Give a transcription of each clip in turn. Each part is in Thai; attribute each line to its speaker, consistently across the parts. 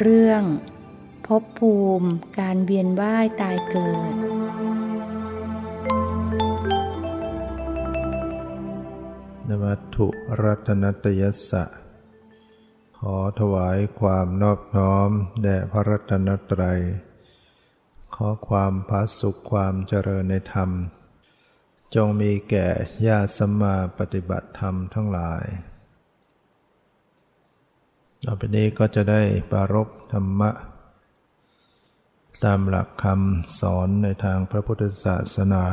Speaker 1: เรื่องภพภูมิการเวียนว่ายตายเกิด
Speaker 2: นวัตถุรัตนตยสะ ขอถวายความนอบน้อม แด่พระรัตนตรัย ขอความพาสุขความเจริญในธรรม จงมีแก่ญาติสัมมาปฏิบัติธรรมทั้งหลาย ต่อไปนี้ก็จะได้ปรารบธรรมะ ตามหลักคำสอนในทางพระพุทธศาสนา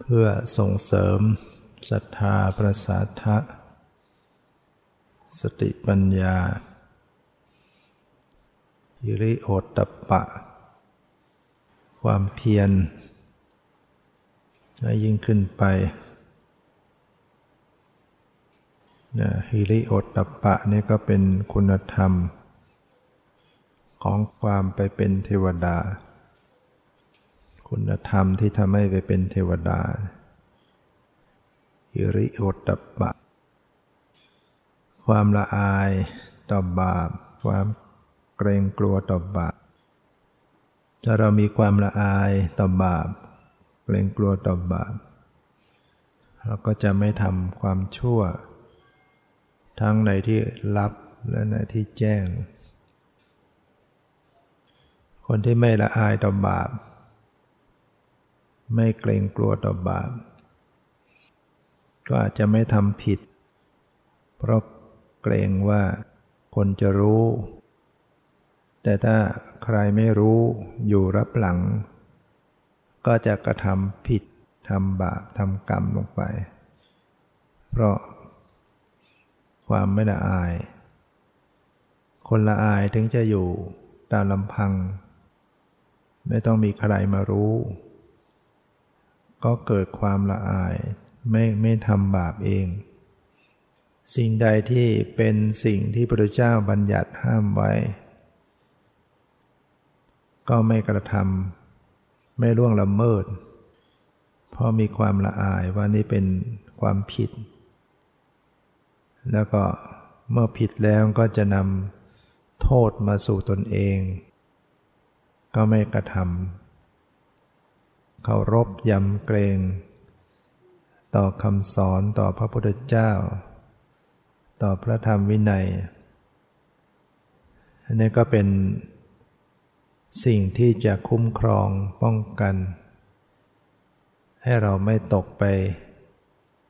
Speaker 2: เพื่อส่งเสริมศรัทธาประสาทะ สติปัญญาฮิริโอตตปะ ความเพียรให้ยิ่งขึ้นไป นะฮิริโอตตปะนี่ก็เป็นคุณธรรม ของความไปเป็นเทวดา คุณธรรมที่ทำให้ไปเป็นเทวดาฮิริโอตตปะ ความละอายต่อบาป ความเกรงกลัวต่อบาป ถ้าเรามีความละอายต่อบาป เกรงกลัวต่อบาป เราก็จะไม่ทำความชั่ว ทั้งในที่ลับและในที่แจ้ง คนที่ไม่ละอายต่อบาป ไม่เกรงกลัวต่อบาป ก็อาจจะไม่ทำผิด เพราะเกรงว่าคนจะรู้ แต่ถ้าใครไม่รู้อยู่รับหลัง ก็จะกระทำผิดทำบาปทำกรรมลงไป เพราะ ความไม่ละอาย คนละอายถึงจะอยู่ตามลำพัง ไม่ต้องมีใครมารู้ ก็เกิดความละอายไม่ไม่ทำบาปเอง สิ่งใดที่เป็นสิ่งที่พระเจ้าบัญญัติห้ามไว้ ก็ไม่กระทำไม่ล่วงละเมิด เพราะมีความละอายว่านี่เป็นความผิด แล้วก็เมื่อผิดแล้วก็จะนำโทษมาสู่ตนเอง ก็ไม่กระทำเคารพยำเกรง ต่อคำสอนต่อพระพุทธเจ้า ต่อพระธรรมวินัยอันนี้ก็เป็นสิ่งที่จะคุ้มครองป้องกัน ให้เราไม่ตกไป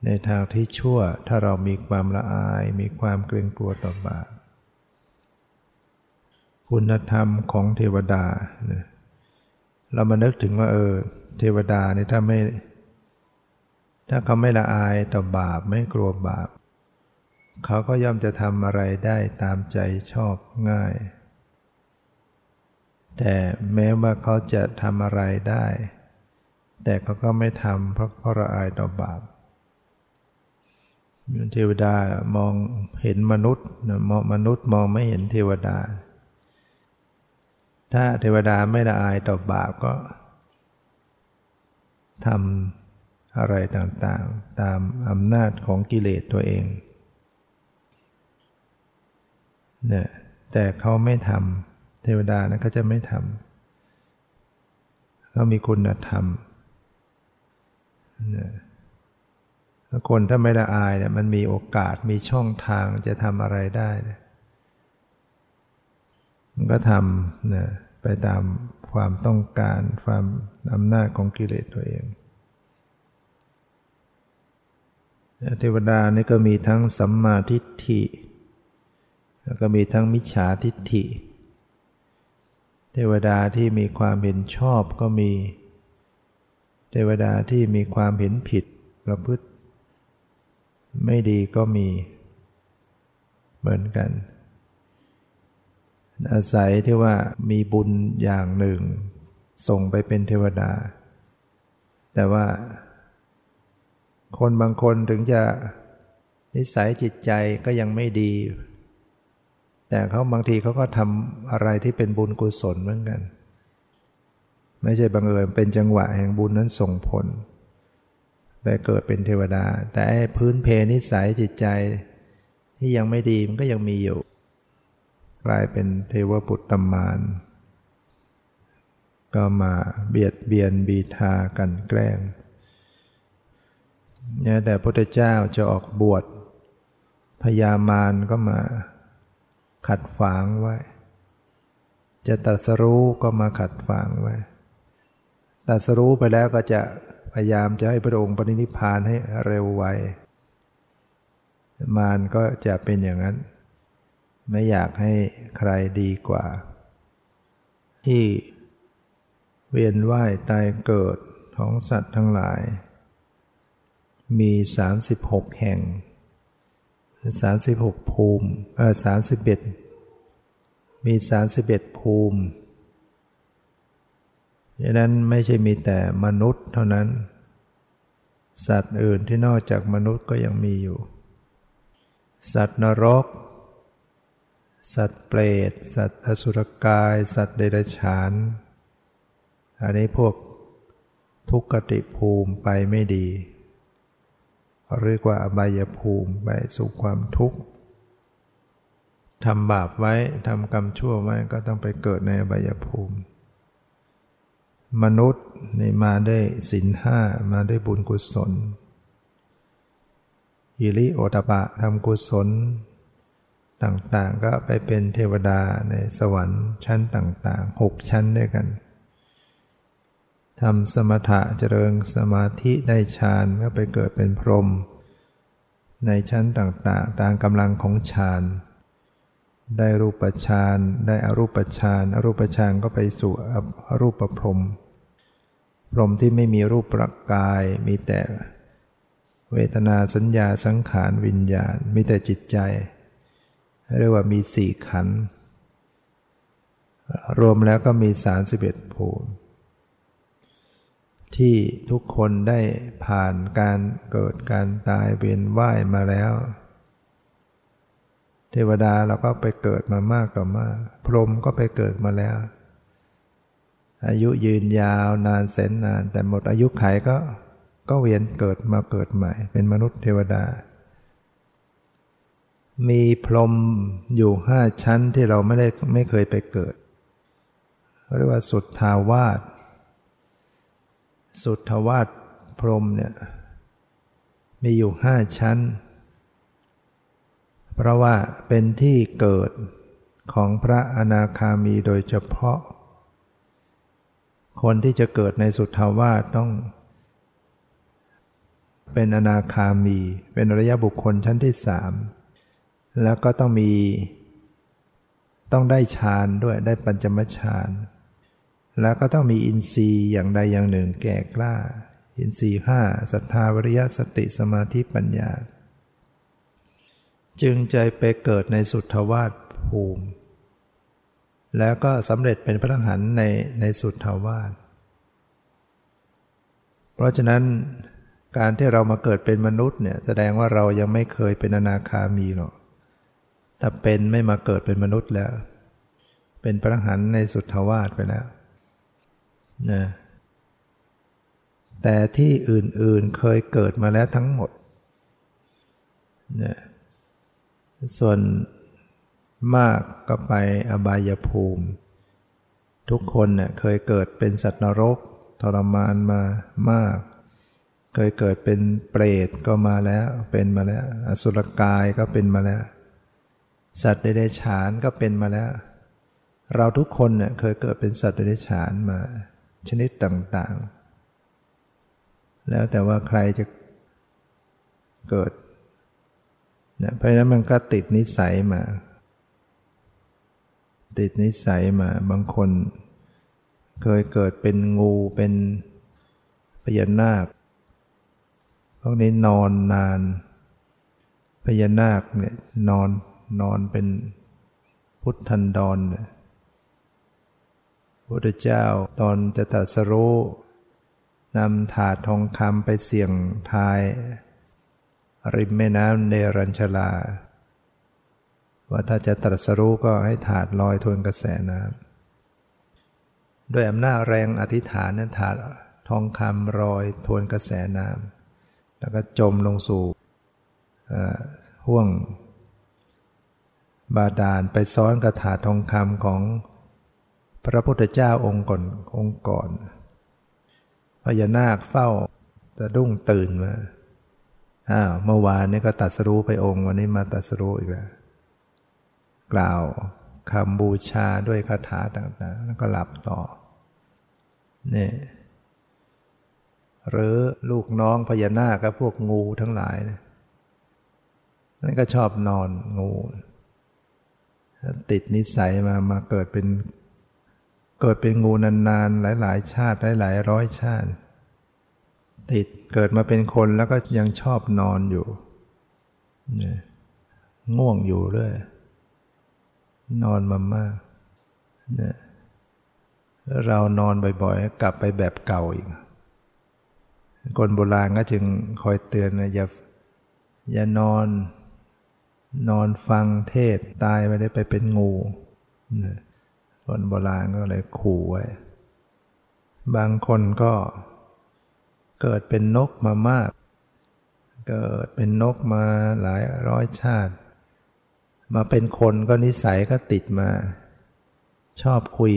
Speaker 2: ในทางที่ชั่วถ้าเรามีความละอาย มีความเกรงกลัวต่อบาปคุณธรรมของเทวดา เรามานึกถึงว่าเออ เทวดาเนี่ยถ้าไม่ ถ้าเขาไม่ละอายต่อบาปไม่กลัวบาป เขาก็ย่อมจะทำอะไรได้ตามใจชอบง่าย แต่แม้ว่าเขาจะทำอะไรได้ แต่เขาก็ไม่ทำเพราะเขาละอายต่อบาป เทวดามองเห็นมนุษย์มองมนุษย์มองไม่เห็นเทวดา ถ้าเทวดาไม่ละอายต่อบาปก็ทำอะไรต่างๆ ตามอำนาจของกิเลสตัวเองเนี่ยแต่เขาไม่ทำเทวดานะเขาจะไม่ทำเขามีคุณธรรมเนี่ย คนถ้าไม่ละอายเนี่ยมันมีโอกาสมีช่องทางจะทำอะไรได้มันก็ทำนะไปตามความต้องการความอำนาจของกิเลสตัวเองเทวดานี่ก็มีทั้งสัมมาทิฏฐิ แล้วก็มีทั้งมิจฉาทิฏฐิ เทวดาที่มีความเห็นชอบก็มี เทวดาที่มีความเห็นผิดประพฤติ ไม่ดีก็มีเหมือนกัน อาศัยที่ว่ามีบุญอย่างหนึ่ง ส่งไปเป็นเทวดา แต่ว่า คนบางคนถึงจะนิสัยจิตใจก็ยังไม่ดี แต่เขาบางทีเขาก็ทำอะไรที่เป็นบุญกุศลเหมือนกัน ไม่ใช่บังเอิญเป็นจังหวะแห่งบุญนั้นส่งผล ไปเกิดเป็นเทวดา แต่พื้นเพนิสัยจิตใจ ที่ยังไม่ดีมันก็ยังมีอยู่ กลายเป็นเทวปุตตมานก็มาเบียดเบียนบีทากันแกล้งเนี่ยแต่พระพุทธเจ้าจะออกบวชพญามารก็มาขัดฝางไว้ จะตัดสรู้ก็มาขัดฝางไว้ตัดสรู้ไปแล้วก็จะ ยายามจะให้พระองค์ปรินิพานให้เร็วไว มารก็จะเป็นอย่างนั้น ไม่อยากให้ใครดีกว่า ที่เวียนว่ายตายเกิดของสัตว์ทั้งหลาย มี 36 แห่งสามสิบหกภูมิเออสามสิบเอ็ดมีสามสิบเอ็ดภูมิ ดังนั้นไม่ใช่มีแต่มนุษย์เท่านั้น สัตว์อื่นที่นอกจากมนุษย์ก็ยังมีอยู่ สัตว์นรก สัตว์เปรต สัตว์อสุรกาย สัตว์เดรัจฉาน อันนี้พวกทุกขติภูมิไปไม่ดีเรียกว่าอบายภูมิไปสู่ความทุกข์ทำบาปไว้ทำกรรมชั่วไว้ก็ต้องไปเกิดในอบายภูมิ มนุษย์นี่มาได้สินห้ามาได้บุญกุศลยิริโอตปะทำกุศล ต่างๆก็ไปเป็นเทวดาในสวรรค์ชั้นต่างๆหกชั้นด้วยกันทำสมถะเจริญสมาธิได้ฌานก็ไปเกิดเป็นพรหมในชั้นต่างๆ ตามกำลังของฌาน ได้รูปฌานได้อรูปฌานอรูปฌานก็ไปสู่อรูปพรหมพรหมที่ไม่มีรูปประกายมีแต่เวทนาสัญญาสังขารวิญญาณ มีแต่จิตใจ เรียกว่ามีสี่ขัน รวมแล้วก็มี 31 ภูมิ ที่ทุกคนได้ผ่านการเกิดการตายเวียนว่ายมาแล้ว เทวดาเราก็ไปเกิดมามากกว่ามาก พรหมก็ไปเกิดมาแล้ว อายุยืนยาวนานแสนนาน แต่หมดอายุไขก็ก็เวียนเกิดมาเกิดใหม่ เป็นมนุษย์เทวดา มีพรหมอยู่ห้าชั้นที่เราไม่ได้ไม่เคยไปเกิดเรียกว่าสุดทาวาสสุทธวาสพรมเนี่ยมีอยู่ห้าชั้น เพราะว่าเป็นที่เกิดของพระอนาคามีโดยเฉพาะ คนที่จะเกิดในสุทธวาสต้อง เป็นอนาคามี เป็นระยะบุคคลชั้นที่สามแล้วก็ต้องมี ต้องได้ฌานด้วยได้ปัญจมฌานแล้วก็ต้องมีอินทรีย์อย่างใดอย่างหนึ่งแก่กล้า อินทรีย์ห้าศรัทธาวิริยะสติสมาธิปัญญา จึงใจไปเกิดในสุทธวาสภูมิ แล้วก็สำเร็จเป็นพระหันในในสุทธวาสเพราะฉะนั้นการที่เรามาเกิดเป็นมนุษย์เนี่ยแสดงว่าเรายังไม่เคยเป็นอนาคามีหรอกแต่เป็นไม่มาเกิดเป็นมนุษย์แล้ว เป็นพระหันในสุทธวาสไปแล้วนะแต่ที่อื่นๆเคยเกิดมาแล้วทั้งหมดนะ ส่วนมากก็ไปอบายภูมิ ทุกคนเน่ยเคยเกิดเป็นสัตว์นรกทรมานมามาก เคยเกิดเป็นเปรตก็มาแล้วเป็นมาแล้ว อสุรกายก็เป็นมาแล้ว สัตว์เดรัจฉานก็เป็นมาแล้ว เราทุกคนเนี่ยเคยเกิดเป็นสัตว์เดรัจฉานมา ชนิดต่างๆ แล้วแต่ว่าใครจะเกิด นะเพราะฉะนั้นมันก็ติดนิสัยมา ติดนิสัยมาบางคน เคยเกิดเป็นงูเป็นพญานาคพวกนี้นอนนานพญานาคเนี่ยนอนนอนเป็นพุทธันดรเนี่ยพุทธเจ้าตอนจะตัดสรู้นำถาดทองคำไปเสี่ยงทาย ริมแม่น้ำเนรัญชลา ว่าถ้าจะตรัสรู้ก็ให้ถาดลอยทวนกระแสน้ำด้วยอำนาจแรงอธิษฐานนั้นถาดทองคำลอยทวนกระแสน้ำแล้วก็จมลงสู่ห่วง บาดาลไปซ้อนกระถาทองคำของพระพุทธเจ้าองค์ก่อนองค์ก่อนพญานาคเฝ้าจะดุ้งตื่นมา อ้าวเมื่อวานนี้ก็ตัดสรู้ไปองค์ วันนี้มาตัดสรู้อีกแล้ว กล่าวคำบูชาด้วยคาถาต่างๆ แล้วก็หลับต่อนี่หรือลูกน้องพญานาคกับพวกงูทั้งหลายนะนั่นก็ชอบนอนงู ติดนิสัยมามาเกิดเป็น เกิดเป็นงูนานๆ หลาย ๆ ชาติหลายๆร้อยชาติ ติดเกิดมาเป็นคนแล้วก็ยังชอบนอนอยู่ง่วงอยู่เรื่อยนอนมามากเนี่ยเรานอนบ่อยๆ กลับไปแบบเก่าอีก คนโบราณก็จึงคอยเตือนนะอย่าอย่านอน นอนฟังเทศตายไปได้ไปเป็นงูคนโบราณก็เลยขู่ไว้ บางคนก็ เกิดเป็นนกมามาก เกิดเป็นนกมาหลายร้อยชาติ มาเป็นคนก็นิสัยก็ติดมา ชอบคุย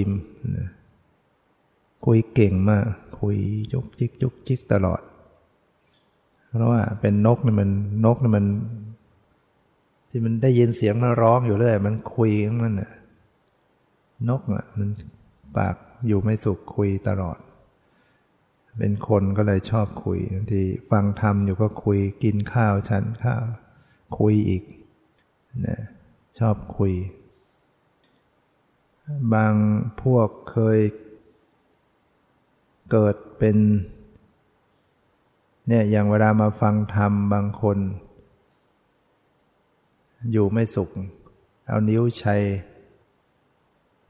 Speaker 2: คุยเก่งมาก คุยจุกจิกจุกจิกตลอด เพราะว่าเป็นนกนี่มันนกนี่มัน ที่มันได้ยินเสียงมันร้องอยู่เรื่อยมันคุยมันน่ะนกอะมันปากอยู่ไม่สุขคุยตลอด เป็นคนก็เลยชอบคุยบางทีฟังธรรมอยู่ก็คุยกินข้าวฉันข้าว คุยอีกนะชอบคุย บางพวกเคยเกิดเป็นเนี่ยอย่างเวลามาฟังธรรมบางคน อยู่ไม่สุข เอานิ้วชัย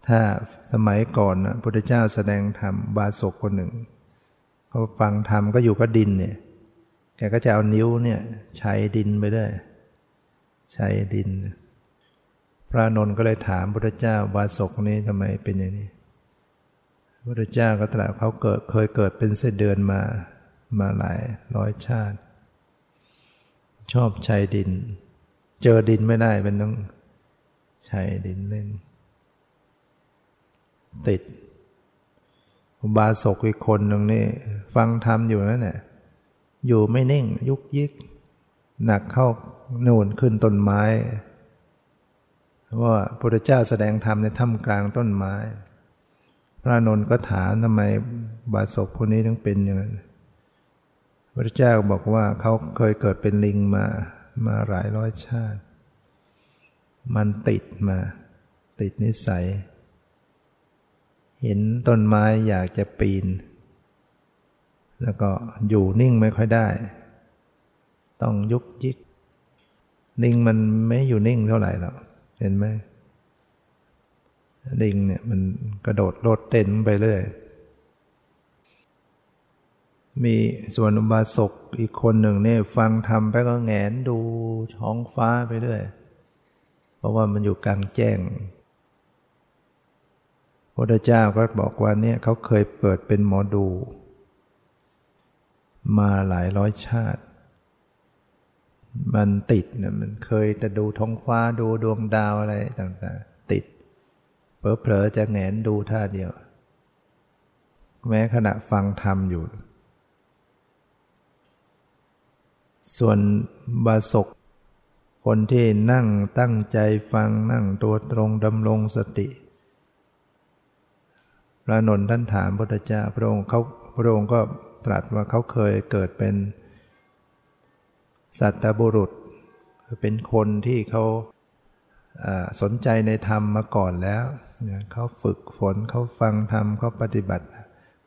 Speaker 2: ถ้าสมัยก่อนนะพุทธเจ้าแสดงธรรมบาศกคนหนึ่ง เขาฟังธรรมก็อยู่ก็ดินเนี่ยแกก็จะเอานิ้วเนี่ยใชัยดินไปด้วยใชัยดิน พระนนท์ก็เลยถามพุทธเจ้าบาศกนี้ทำไมเป็นอย่างนี้พระเจ้าก็ตรัสเขาเกิดเคยเกิดเป็นเส้นเดือนมามาหลายร้อยชาติ ชอบใชัยดิน เจอดินไม่ได้เป็นต้องใชัยดินเล่น ติด บาศกอีกคนหนึ่งนี่ ฟังธรรมอยู่นั่นแหละอยู่ไม่นิ่ง ยุกยิก หนักเข้าโน่นขึ้นต้นไม้ว่าพระเจ้าแสดงธรรมในถ้ำกลางต้นไม้ พระนนท์ก็ถามทำไมบาศกคนนี้ถึงเป็นอย่างนั้น พระเจ้าบอกว่าเขาเคยเกิดเป็นลิงมามาหลายร้อยชาติ มันติดมา ติดนิสัย เห็นต้นไม้อยากจะปีน แล้วก็อยู่นิ่งไม่ค่อยได้ ต้องยุกยิกลิงมันไม่อยู่นิ่งเท่าไหร่หรอกเห็นไหมลิงเนี่ยมันกระโดดโลดเต้นไปเรื่อย มีส่วนอุบาสกอีกคนหนึ่งเนี่ยฟังทำไปก็แงนดูท้องฟ้าไปเรื่อย เพราะว่ามันอยู่กลางแจ้ง พระเจ้าก็บอกว่าเนี่ยเขาเคยเปิดเป็นหมอดู มาหลายร้อยชาติ มันติดนี่ยมันเคยจะดูท้องฟ้าดูดวงดาวอะไรต่างๆ ติดเผลอๆจะแงนดูท่าเดียว แม้ขณะฟังธรรมอยู่ ส่วนบาศกคนที่นั่งตั้งใจฟังนั่งตัวตรงดำรงสติ พระนนท์ท่านถามพระเจ้าพระองค์เขาพระองค์ก็ตรัสว่าเขาเคยเกิดเป็น สัตบุรุษ เป็นคนที่เขาสนใจในธรรมมาก่อนแล้วเขาฝึกฝนเขาฟังธรรมเขาปฏิบัติ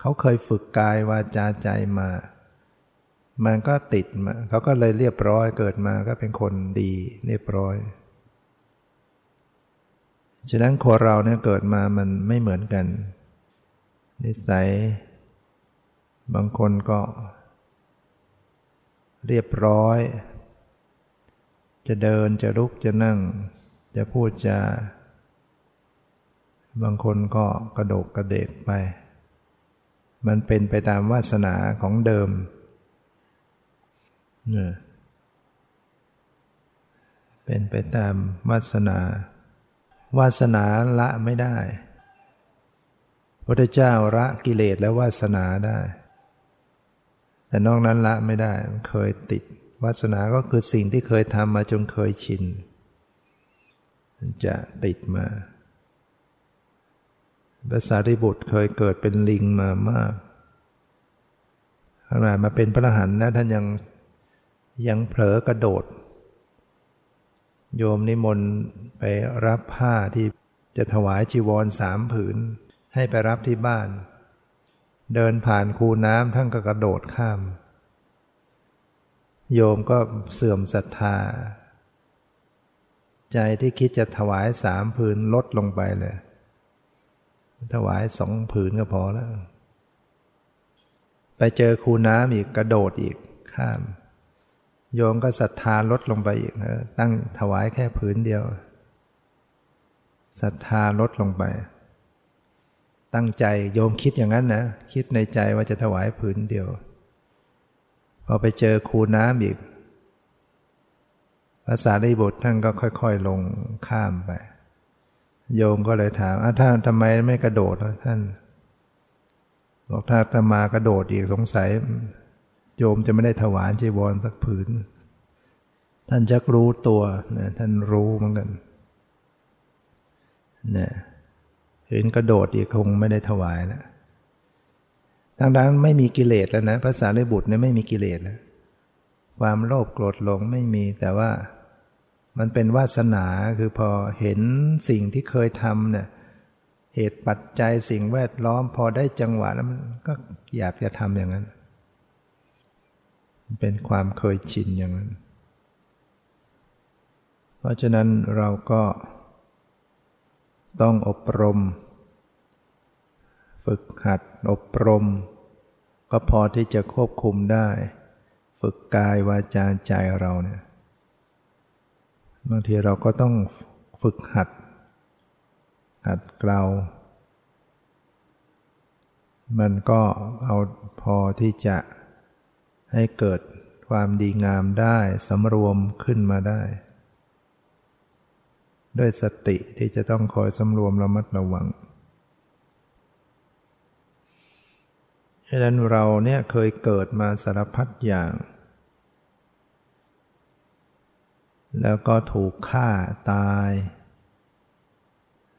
Speaker 2: เขาเคยฝึกกายวาจาใจมา มันก็ติดมาเขาก็เลยเรียบร้อยเกิดมาก็เป็นคนดีเรียบร้อยฉะนั้นคนเราเนี่ยเกิดมามันไม่เหมือนกัน นิสัย บางคนก็ เรียบร้อย จะเดินจะลุกจะนั่ง จะพูดจะ บางคนก็กระโดกกระเดกไป มันเป็นไปตามวาสนาของเดิมเนี่ยเป็นไปตามวาสนา วาสนาละไม่ได้ พระเจ้าละกิเลสและวาสนาได้ แต่นอกนั้นละไม่ได้เคยติด วาสนาก็คือสิ่งที่เคยทำมาจนเคยชินจะติดมาภาษาริบุตรเคยเกิดเป็นลิงมามากขนาดมาเป็นพระหันนะท่านยังยังเผลอกระโดด โยมนิมนต์ไปรับผ้าที่จะถวายจีวรสามผืน ให้ไปรับที่บ้าน เดินผ่านคูน้ำท่านก็กระโดดข้าม โยมก็เสื่อมศรัทธา ใจที่คิดจะถวายสามผืนลดลงไปเลย ถวายสองผืนก็พอแล้ว ไปเจอคูน้ำอีกกระโดดอีกข้าม โยมก็ศรัทธาลดลงไปอีกนะตั้งถวายแค่ผืนเดียวศรัทธาลดลงไป ตั้งใจโยมคิดอย่างนั้นนะ คิดในใจว่าจะถวายผืนเดียว พอไปเจอคูน้ำอีกภาษาได้บทท่านก็ค่อยๆลงข้ามไป โยมก็เลยถามท่านทำไมไม่กระโดดท่านบอกถ้าจะมากระโดดอีกสงสัย โยมจะไม่ได้ถวายจีวรสักผืน ท่านจะรู้ตัวนะท่านรู้เหมือนกันเนะ เห็นกระโดดอีกคงไม่ได้ถวายแล้วทางด้านไม่มีกิเลสแล้วนะภาษาเลบุตรเนี่ยไม่มีกิเลสแล้วความโลภโกรธหลงไม่มีแต่ว่ามันเป็นวาสนาคือพอเห็นสิ่งที่เคยทำเนี่ยเหตุปัจจัยสิ่งแวดล้อมพอได้จังหวะแล้วมันก็อยากจะทำอย่างนั้น เป็นความเคยชินอย่างนั้น เพราะฉะนั้นเราก็ต้องอบรม ฝึกหัดอบรม ก็พอที่จะควบคุมได้ ฝึกกายวาจาใจเราเนี่ยบางทีเราก็ต้องฝึกหัด หัดเกลามันก็เอาพอที่จะให้เกิดความดีงามได้สำรวมขึ้นมาได้ ด้วยสติที่จะต้องคอยสำรวมระมัดระวัง ฉะนั้นเราเนี่ยเคยเกิดมาสารพัดอย่าง แล้วก็ถูกฆ่าตาย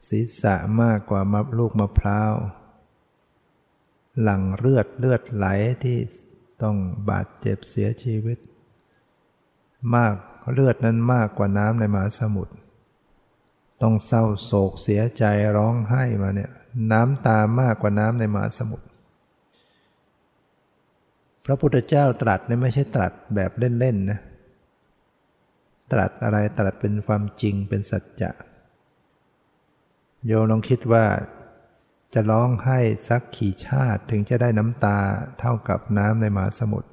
Speaker 2: ศีรษะมากกว่ามับลูกมะพร้าว หลั่งเลือดเลือดไหลที่ต้องบาดเจ็บเสียชีวิต มากเลือดนั้นมากกว่าน้ำในมหาสมุทรต้องเศร้าโศกเสียใจร้องไห้มาเนี่ยน้ำตามากกว่าน้ำในมหาสมุทร พระพุทธเจ้าตรัสเนี่ยไม่ใช่ตรัสแบบเล่นๆนะตรัสอะไรตรัสเป็นความจริงเป็นสัจจะโยลองคิดว่าจะร้องไห้สักขี่ชาติถึงจะได้น้ำตาเท่ากับน้ำในมหาสมุทร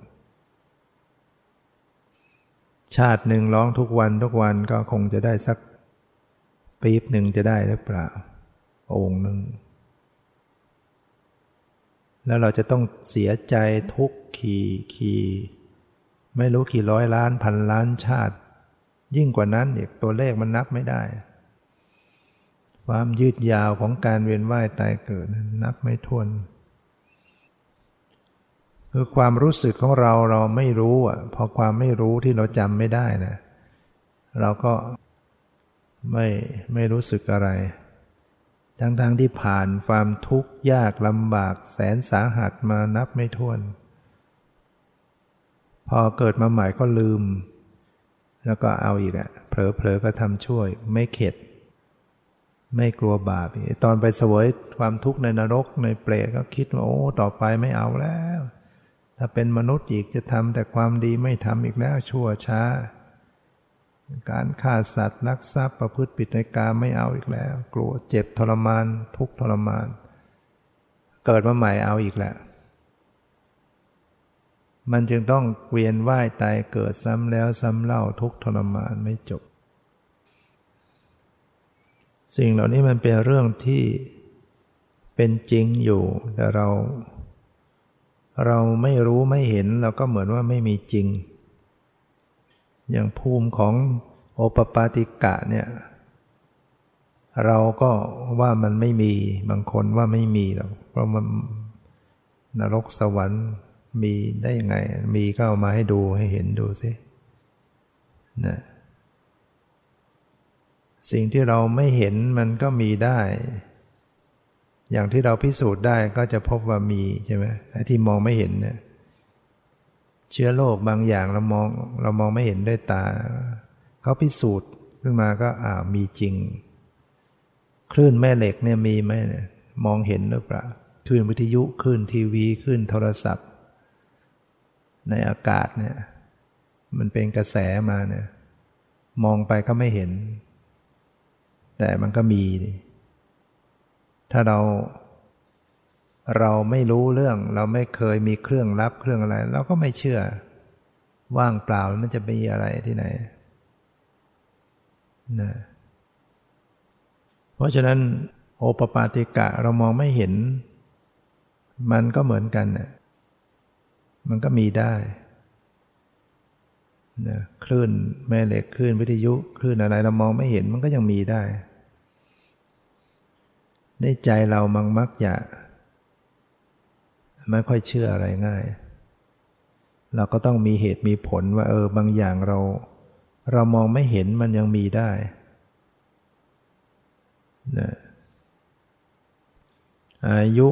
Speaker 2: ชาติหนึ่งร้องทุกวันทุกวันก็คงจะได้สักปี๊บหนึ่งจะได้หรือเปล่า องค์หนึ่ง แล้วเราจะต้องเสียใจทุกขี่ขีไม่รู้กี่ร้อยล้านพันล้านชาติ ยิ่งกว่านั้นอีกตัวเลขมันนับไม่ได้ ความยืดยาวของการเวียนว่ายตายเกิดนับไม่ถ้วนคือความรู้สึกของเราเราไม่รู้อะพอความไม่รู้ที่เราจำไม่ได้นะเราก็ไม่ไม่รู้สึกอะไร ทั้งๆทที่ผ่านความทุกข์ยากลำบากแสนสาหัสมานับไม่ถ้วน พอเกิดมาใหม่ก็ลืม แล้วก็เอาอีกอะเผลอๆก็ทำช่วย ไม่เข็ด ไม่กลัวบาปตอนไปเสวยความทุกข์ในนรกในเปรตก็คิดว่าโอ้ต่อไปไม่เอาแล้ว ถ้าเป็นมนุษย์อีกจะทำแต่ความดีไม่ทำอีกแล้วชั่วช้า การฆ่าสัตว์ลักทรัพย์ประพฤติผิดในกามไม่เอาอีกแล้ว กลัวเจ็บทรมาน ทุกทรมาน เกิดมาใหม่เอาอีกแล้วมันจึงต้องเวียนว่ายตายเกิดซ้ำแล้วซ้ำเล่าทุกทรมานไม่จบ สิ่งเหล่านี้มันเป็นเรื่องที่เป็นจริงอยู่ แต่เรา เราไม่รู้ไม่เห็นเราก็เหมือนว่าไม่มีจริง อย่างภูมิของโอปปาติกะเนี่ยเราก็ว่ามันไม่มีบางคนว่าไม่มีหรอกเพราะมันนรกสวรรค์มีได้ยังไง มีก็เอามาให้ดูให้เห็นดูสินะสิ่งที่เราไม่เห็นมันก็มีได้ อย่างที่เราพิสูจน์ได้ก็จะพบว่ามีใช่ไหมไอ้ที่มองไม่เห็นเนี่ย เชื้อโรคบางอย่างเรามองเรามองไม่เห็นด้วยตา เขาพิสูจน์ขึ้นมาก็อ่ามีจริง คลื่นแม่เหล็กเนี่ยมีไหมเนี่ยมองเห็นหรือเปล่าคลื่นวิทยุคลื่นทีวีคลื่นโทรศัพท์ ในอากาศเนี่ยมันเป็นกระแสมาเนี่ยมองไปก็ไม่เห็น แต่มันก็มี ถ้าเรา เราไม่รู้เรื่อง เราไม่เคยมีเครื่องรับเครื่องอะไร เราก็ไม่เชื่อ ว่างเปล่ามันจะมีอะไรที่ไหนนะเพราะฉะนั้นโอปปาติกะเรามองไม่เห็น มันก็เหมือนกันนะมันก็มีได้นะคลื่นแม่เหล็กคลื่นวิทยุคลื่นอะไร เรามองไม่เห็นมันก็ยังมีได้ ในใจเรามังมักจะ ไม่ค่อยเชื่ออะไรง่าย เราก็ต้องมีเหตุมีผลว่าเออบางอย่างเรา เรามองไม่เห็นมันยังมีได้นะอายุ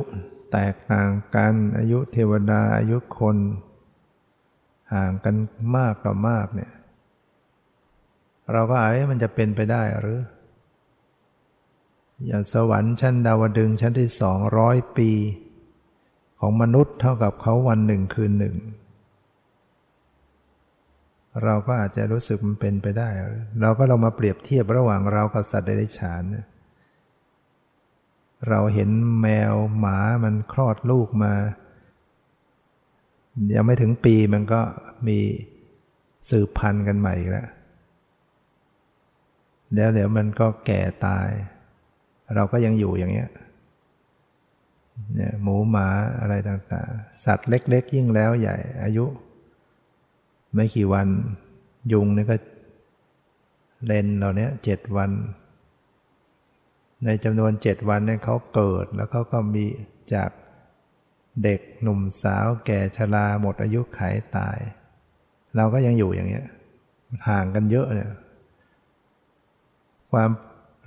Speaker 2: แตกต่างกัน อายุเทวดาอายุคน ห่างกันมากต่อมากเนี่ย เราก็อาจมันจะเป็นไปได้หรือ อย่างสวรรค์ชั้นดาวดึงชั้นที่สองร้อยปี ของมนุษย์เท่ากับเขาวันหนึ่งคืนหนึ่ง เราก็อาจจะรู้สึกมันเป็นไปได้ เราก็เรามาเปรียบเทียบระหว่างเรากับสัตว์เดรัจฉาน เราเห็นแมวหมามันคลอดลูกมา ยังไม่ถึงปีมันก็มีสืบพันธุ์กันใหม่แล้วแล้วเดี๋ยวมันก็แก่ตาย เราก็ยังอยู่อย่างเงี้ย เนี่ยหมูหมาอะไรต่างๆ สัตว์เล็ก ๆ ยิ่งแล้วใหญ่ อายุ ไม่กี่วันยุงนี่ก็เลนเหล่านี้เจ็ดวัน ในจำนวนเจ็ดวันเนี่ยเขาเกิดแล้วเขาก็มีจากเด็กหนุ่มสาวแก่ชราหมดอายุไขตาย เราก็ยังอยู่อย่างเงี้ยห่างกันเยอะเนี่ยความ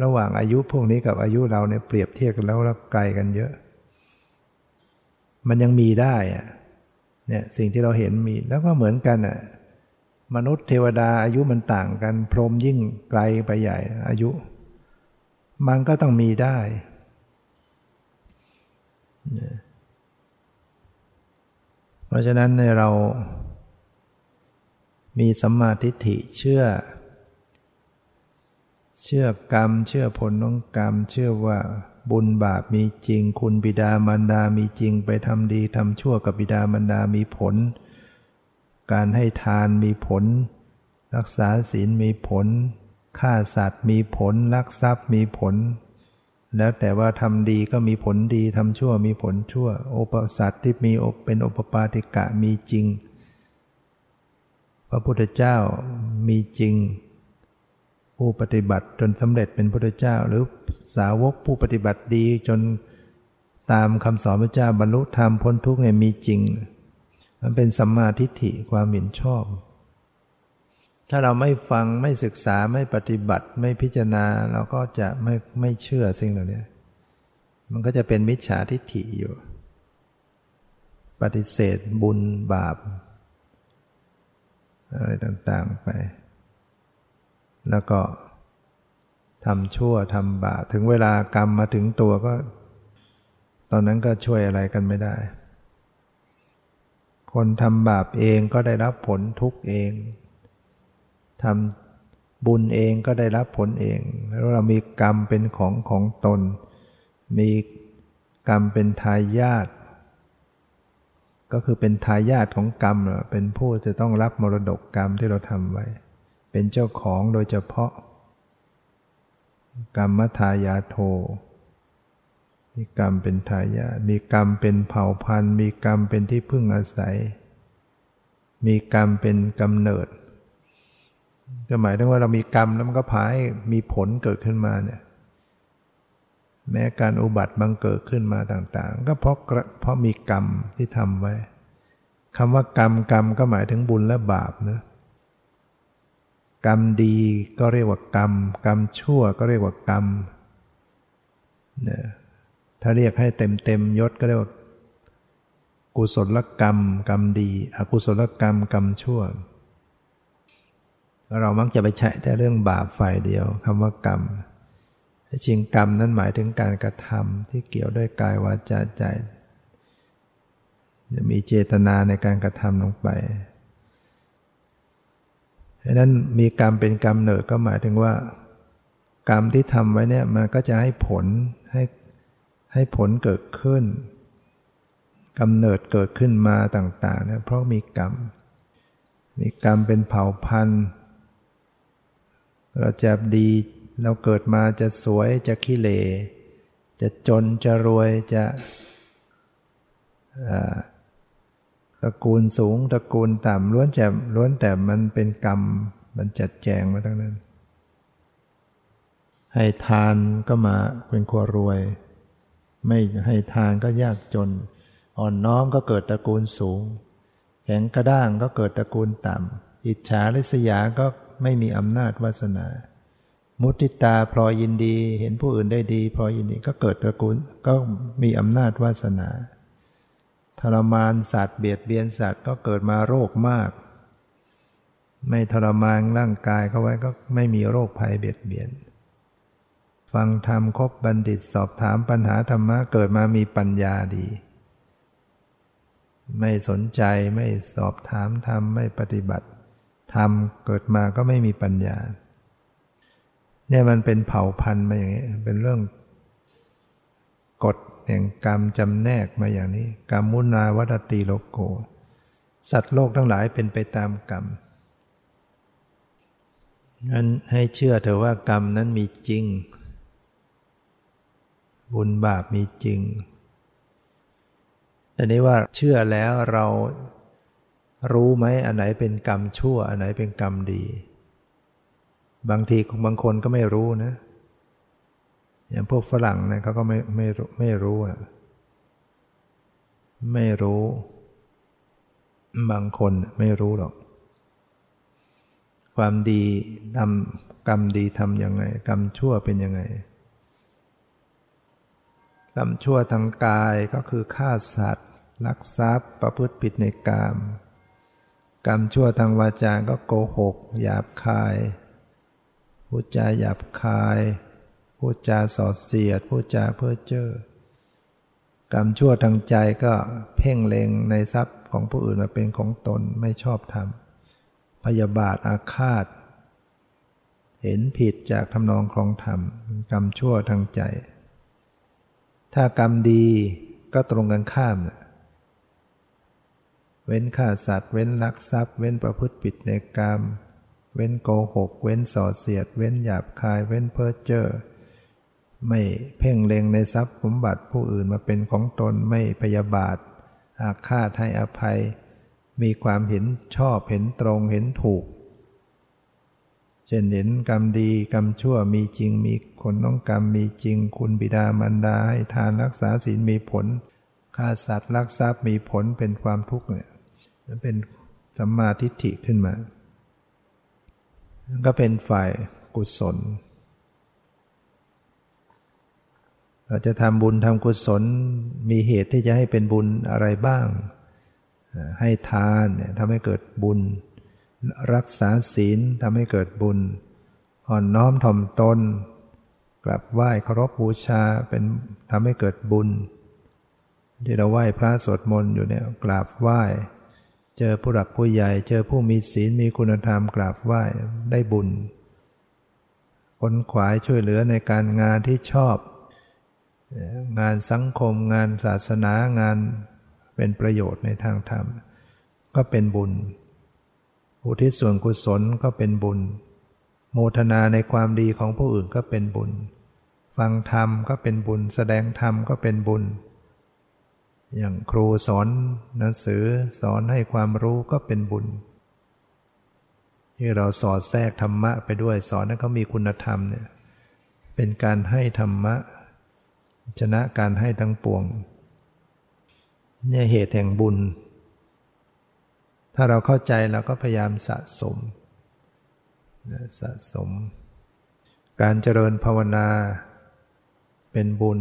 Speaker 2: ระหว่างอายุพวกนี้กับอายุเราเนี่ยเปรียบเทียบกันแล้วไกลกันเยอะ มันยังมีได้อะเนี่ยสิ่งที่เราเห็นมีแล้วก็เหมือนกันอะมนุษย์เทวดาอายุมันต่างกัน พรหมยิ่งไกลไปใหญ่อายุ มันก็ต้องมีได้ เพราะฉะนั้นในเรา มีสัมมาทิฏฐิเชื่อ เชื่อกรรม เชื่อผลของกรรม เชื่อว่า บุญบาปมีจริง คุณบิดามารดามีจริง ไปทำดีทำชั่วกับบิดามารดามีผล การให้ทานมีผล รักษาศีลมีผลฆ่าสัตว์มีผลลักทรัพย์มีผล แล้วแต่ว่าทำดีก็มีผลดีทำชั่วมีผลชั่วโอปสัตว์ที่มีเป็นโอปปาติกะมีจริง พระพุทธเจ้ามีจริง ผู้ปฏิบัติจนสำเร็จเป็นพระเจ้า หรือสาวกผู้ปฏิบัติดีจนตามคำสอนพระเจ้าบรรลุธรรมพ้นทุกข์เนี่ยมีจริง มันเป็นสัมมาทิฏฐิความเห็นชอบ ถ้าเราไม่ฟังไม่ศึกษาไม่ปฏิบัติไม่พิจารณาเราก็จะไม่ไม่เชื่อสิ่งเหล่านี้มันก็จะเป็นมิจฉาทิฏฐิอยู่ ปฏิเสธบุญบาป อะไรต่าง ๆ ไป แล้วก็ทำชั่วทำบาปถึงเวลากรรมมาถึงตัวก็ ตอนนั้นก็ช่วยอะไรกันไม่ได้ คนทำบาปเองก็ได้รับผลทุกเองทำบุญเองก็ได้รับผลเอง แล้วเรามีกรรมเป็นของของตน มีกรรมเป็นทายาทก็คือเป็นทายาทของกรรมเป็นผู้จะต้องรับมรดกกรรมที่เราทำไว้ เป็นเจ้าของโดยเฉพาะ กรรมทายาโท มีกรรมเป็นทายามีกรรมเป็นเผ่าพันธุ์ มีกรรมเป็นที่พึ่งอาศัย มีกรรมเป็นกำเนิดก็หมายถึงว่าเรามีกรรมแล้วมันก็พาให้มีผลเกิดขึ้นมาเนี่ยแม้การอุบัติบังเกิดขึ้นมาต่างๆ ก็เพราะเพราะมีกรรมที่ทำไว้คำว่ากรรมกรรมก็หมายถึงบุญและบาปนะ กรรมดีก็เรียกว่ากรรม กรรมชั่วก็เรียกว่ากรรมเนี่ยถ้าเรียกให้เต็มเต็มยศก็เรียกว่ากุศลกรรม กรรมดี อกุศลกรรม กรรมชั่ว เรามักจะไปใช้แต่เรื่องบาปฝ่ายเดียวคำว่ากรรมจริงกรรมนั้นหมายถึงการกระทำที่เกี่ยวด้วยกายวาจาใจจะมีเจตนาในการกระทำลงไป ดังนั้นมีกรรมเป็นกรรมเนิดก็หมายถึงว่า กรรมที่ทำไว้เนี่ยมันก็จะให้ผลให้ให้ผลเกิดขึ้นกำเนิดเกิดขึ้นมาต่างๆเนี่ยเพราะมีกรรม มีกรรมเป็นเผ่าพันธุ์ เราจะดีเราเกิดมาจะสวยจะขี้เลจะจนจะรวยจะ ระกูลสูงตระกูลต่ำล้วนแต่ล้วนแต่มันเป็นกรรม มันจัดแจงมาทั้งนั้น ให้ทานก็มาเป็นครัวรวย ไม่ให้ทานก็ยากจน อ่อนน้อมก็เกิดตระกูลสูง แข็งกระด้างก็เกิดตระกูลต่ำ อิจฉาริษยาก็ไม่มีอำนาจวาสนา มุติตาพลอยยินดี เห็นผู้อื่นได้ดีพลอยยินดีก็เกิดตระกูลก็มีอำนาจวาสนา รมานสัตว์เบียดเบียนสัตว์ก็เกิดมาโรคมาก ไม่ทรมานร่างกายเขาไว้ก็ไม่มีโรคภัยเบียดเบียน ฟังธรรมคบบัณฑิตสอบถามปัญหาธรรมะเกิดมามีปัญญาดี ไม่สนใจไม่สอบถามธรรมไม่ปฏิบัติธรรมเกิดมาก็ไม่มีปัญญา เนี่ยมันเป็นเผ่าพันธุ์มาอย่างนี้เป็นเรื่องกฎ แห่งกรรมจำแนกมาอย่างนี้ กรรมมุนาวัตติโลโก สัตว์โลกทั้งหลายเป็นไปตามกรรมนั้นให้เชื่อเถอะว่ากรรมนั้นมีจริง บุญบาปมีจริงแต่นี้ว่าเชื่อแล้วเรารู้ไหมอันไหนเป็นกรรมชั่ว อันไหนเป็นกรรมดี บางทีบางคนก็ไม่รู้นะ อย่างพวกฝรั่งเนี่ยเขาก็ไม่ไม่ไม่รู้อะไม่รู้ บางคนไม่รู้หรอก ความดีทำกรรมดีทำยังไง กรรมชั่วเป็นยังไงกรรมชั่วทางกายก็คือฆ่าสัตว์ลักทรัพย์ ประพฤติผิดในกาม กรรมชั่วทางวาจาก็โกหก หยาบคายพูดจาหยาบคาย พูดจาสอดเสียด พูดจาเพ้อเจ้อกรรมชั่วทางใจก็เพ่งเล็งในทรัพย์ของผู้อื่นมาเป็นของตนไม่ชอบธรรมพยาบาทอาฆาต เห็นผิดจากทำนองครองธรรม กรรมชั่วทางใจ ถ้ากรรมดีก็ตรงกันข้ามเว้นฆ่าสัตว์ เว้นลักทรัพย์ เว้นประพฤติผิดในกรรม เว้นโกหก เว้นส่อเสียด เว้นหยาบคาย เว้นเพ้อเจ้อ ไม่เพ่งเล็งในทรัพย์สมบัติผู้อื่นมาเป็นของตนไม่พยาบาท อาฆาตให้อภัย มีความเห็นชอบเห็นตรงเห็นถูก เช่นเห็นกรรมดีกรรมชั่วมีจริงมีคนน้องกรรมมีจริง คุณบิดามารดาให้ทานรักษาศีลมีผลฆ่าสัตว์ลักทรัพย์มีผลเป็นความทุกข์เนี่ยมันเป็นสัมมาทิฏฐิขึ้นมาก็เป็นฝ่ายกุศล เราจะทำบุญทำกุศลมีเหตุที่จะให้เป็นบุญอะไรบ้าง ให้ทานเนี่ยทำให้เกิดบุญ รักษาศีลทำให้เกิดบุญ อ่อนน้อมถ่อมตน กลับไหว้เคารพบูชาเป็นทำให้เกิดบุญ ที่เราไหว้พระสวดมนต์อยู่เนี่ยกราบไหว้ เจอผู้หลักผู้ใหญ่ เจอผู้มีศีลมีคุณธรรม กราบไหว้ได้บุญคนขวายช่วยเหลือในการงานที่ชอบ งานสังคมงานศาสนางานเป็นประโยชน์ในทางธรรม ก็เป็นบุญ อุทิศส่วนกุศลก็เป็นบุญ โมทนาในความดีของผู้อื่นก็เป็นบุญ ฟังธรรมก็เป็นบุญ แสดงธรรมก็เป็นบุญ อย่างครูสอนหนังสือสอนให้ความรู้ก็เป็นบุญ ที่เราสอดแทรกธรรมะไปด้วยสอนให้เขามีคุณธรรมเนี่ยเป็นการให้ธรรมะ ชนะการให้ทั้งปวงเนี่ยเหตุแห่งบุญ ถ้าเราเข้าใจเราก็พยายามสะสมสะสม การเจริญภาวนาเป็นบุญ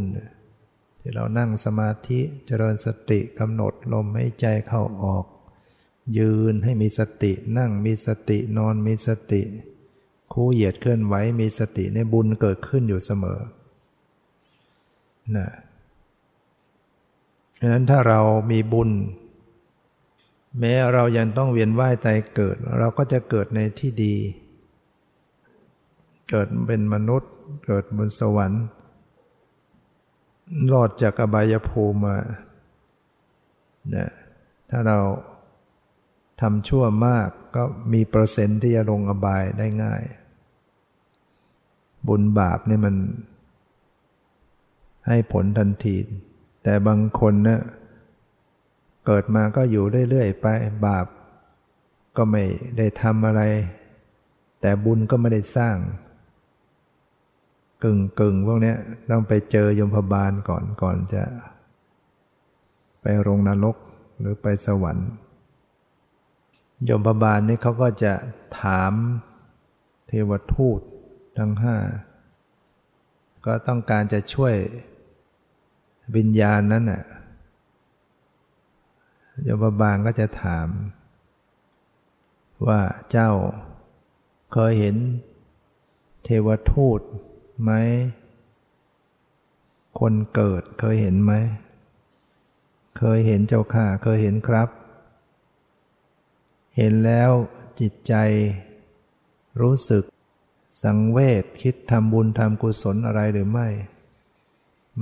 Speaker 2: ที่เรานั่งสมาธิเจริญสติกำหนดลมให้ใจเข้าออก ยืนให้มีสตินั่งมีสตินอนมีสติ คู่เหยียดเคลื่อนไหวมีสติในบุญเกิดขึ้นอยู่เสมอ นะดังนั้นถ้าเรามีบุญ แม้เรายังต้องเวียนว่ายตายเกิด เราก็จะเกิดในที่ดี เกิดเป็นมนุษย์ เกิดบนสวรรค์รอดจากอบายภูมิมานะถ้าเราทำชั่วมากก็มีเปอร์เซ็นต์ที่จะลงอบายได้ง่าย บุญบาปนี่มัน ให้ผลทันที แต่บางคนเนะี่ยเกิดมาก็อยู่เรื่อยๆไปบาป ก็ไม่ได้ทำอะไร แต่บุญก็ไม่ได้สร้าง กึ่งกึ่งพวกนี้ต้องไปเจอยมพบาลก่อนก่อนจะ ไปโรงนรกหรือไปสวรรค์ ยมพบาลนี่เขาก็จะถามเทวทูตทั้งห้าก็ต้องการจะช่วย วิญญาณนั้นน่ะโยมบาลก็จะถาม ว่าเจ้าเคยเห็นเทวทูตไหม คนเกิดเคยเห็นไหม เคยเห็นเจ้าค่ะเคยเห็นครับ เห็นแล้วจิตใจ รู้สึก สังเวชคิดทำบุญทำกุศลอะไรหรือไม่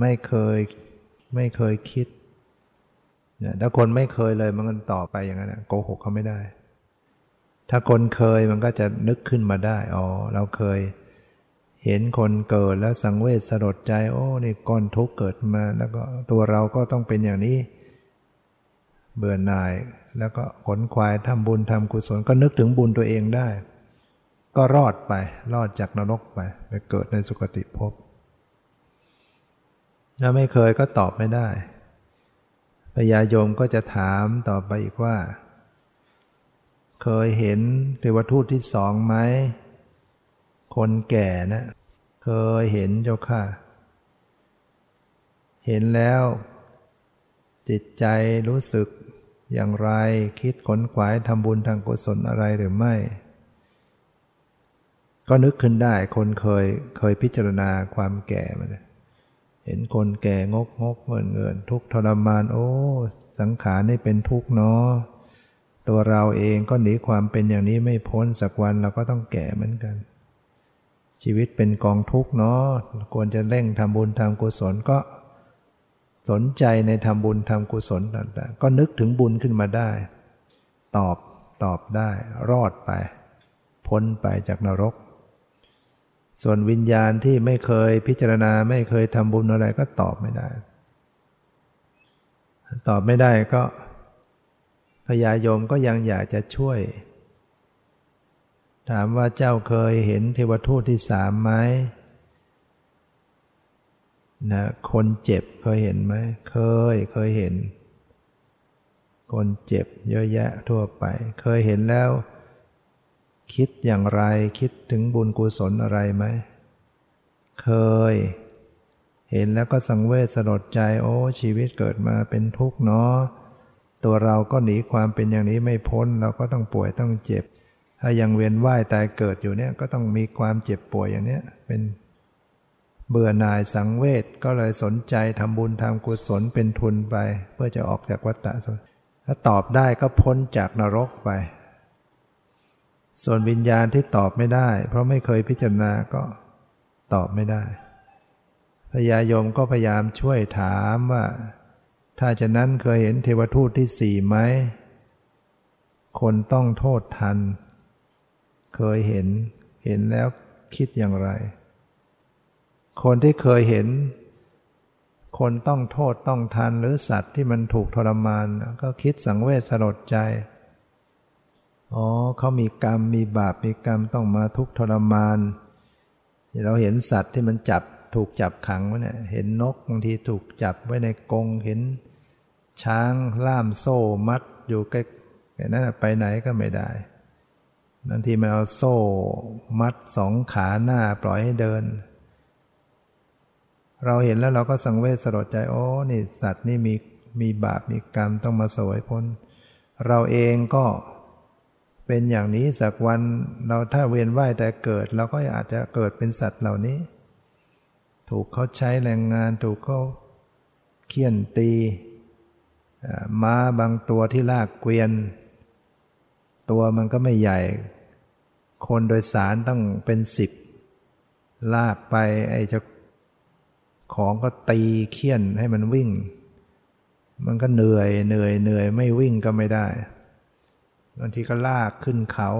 Speaker 2: ไม่เคย ไม่เคยคิดเนี่ยถ้าคนไม่เคยเลยมันก็ต่อไปอย่างนั้นโกหกเขาไม่ได้ ถ้าคนเคยมันก็จะนึกขึ้นมาได้ อ๋อ เราเคยเห็นคนเกิดแล้วสังเวชสลดใจ โอ้นี่ก้อนทุกข์เกิดมาแล้วก็ตัวเราก็ต้องเป็นอย่างนี้ เบื่อหน่าย แล้วก็ขนควายทำบุญทำกุศลก็นึกถึงบุญตัวเองได้ ก็รอดไป รอดจากนรกไป ไปเกิดในสุคติภพ ถ้าไม่เคยก็ตอบไม่ได้พญายมก็จะถามต่อไปอีกว่า เคยเห็นเทวทูตที่สองไหม คนแก่นะ เคยเห็นเจ้าค่ะ เห็นแล้ว จิตใจรู้สึกอย่างไรคิดขนขวายทำบุญทางกุศลอะไรหรือไม่ ก็นึกขึ้นได้คนเคยเคยพิจารณาความแก่มาเลย เห็นคนแก่งกงกเงินเงินทุกทรมาน โอ้ สังขารนี่เป็นทุกข์เนาะตัวเราเองก็หนีความเป็นอย่างนี้ไม่พ้นสักวันเราก็ต้องแก่เหมือนกัน ชีวิตเป็นกองทุกข์เนาะควรจะเร่งทำบุญทำกุศลก็ สนใจในทำบุญทำกุศลต่างๆก็นึกถึงบุญขึ้นมาได้ ตอบตอบได้ รอดไป พ้นไปจากนรก ส่วนวิญญาณที่ไม่เคยพิจารณาไม่เคยทำบุญอะไรก็ตอบไม่ได้ ตอบไม่ได้ก็พญายมก็ยังอยากจะช่วย ถามว่าเจ้าเคยเห็นเทวทูตที่สามไหมนะคนเจ็บเคยเห็นไหม เคยเคยเห็น คนเจ็บเยอะแยะทั่วไป เคยเห็นแล้ว คิดอย่างไรคิดถึงบุญกุศลอะไรไหม เคย เห็นแล้วก็สังเวชสลดใจโอ้ชีวิตเกิดมาเป็นทุกข์เนาะตัวเราก็หนีความเป็นอย่างนี้ไม่พ้น เราก็ต้องป่วยต้องเจ็บ ถ้ายังเวียนว่ายตายเกิดอยู่เนี่ยก็ต้องมีความเจ็บป่วยอย่างเนี้ยเป็นเบื่อหน่ายสังเวชก็เลยสนใจทำบุญทำกุศลเป็นทุนไป เพื่อจะออกจากวัฏฏะถ้าตอบได้ก็พ้นจากนรกไป ส่วนวิญญาณที่ตอบไม่ได้ เพราะไม่เคยพิจารณาก็ตอบไม่ได้พญายมก็พยายามช่วยถามว่า ถ้าจะนั้นเคยเห็นเทวทูตที่สี่ไหม คนต้องโทษทัน เคยเห็น เห็นแล้วคิดอย่างไร คนที่เคยเห็น คนต้องโทษต้องทันหรือสัตว์ที่มันถูกทรมาน ก็คิดสังเวชสลดใจ อ๋อเขามีกรรมมีบาปมีกรรมต้องมาทุกทรมาน เราเห็นสัตว์ที่มันจับถูกจับขังไว้เนี่ยเห็นนกบางทีถูกจับไว้ในกรงเห็นช้างล่ามโซ่มัดอยู่ใกล้นั้นไปไหนก็ไม่ได้บางทีมันเอาโซ่มัดสองขาหน้าปล่อยให้เดิน เราเห็นแล้วเราก็สังเวชสลดใจโอ้นี่สัตว์นี่มีมีบาปมีกรรมต้องมาสวยพ้น เราเองก็ เป็นอย่างนี้สักวันเราถ้าเวียนว่ายแต่เกิด เราก็อาจจะเกิดเป็นสัตว์เหล่านี้ ถูกเขาใช้แรงงานถูกเขาเคี่ยนตีม้าบางตัวที่ลากเกวียน ตัวมันก็ไม่ใหญ่ คนโดยสารต้องเป็นสิบลากไปไอ้จ้าของก็ตีเคี่ยนให้มันวิ่ง มันก็เหนื่อยเหนื่อยเหนื่อยไม่วิ่งก็ไม่ได้ บางทีก็ลากขึ้นเขา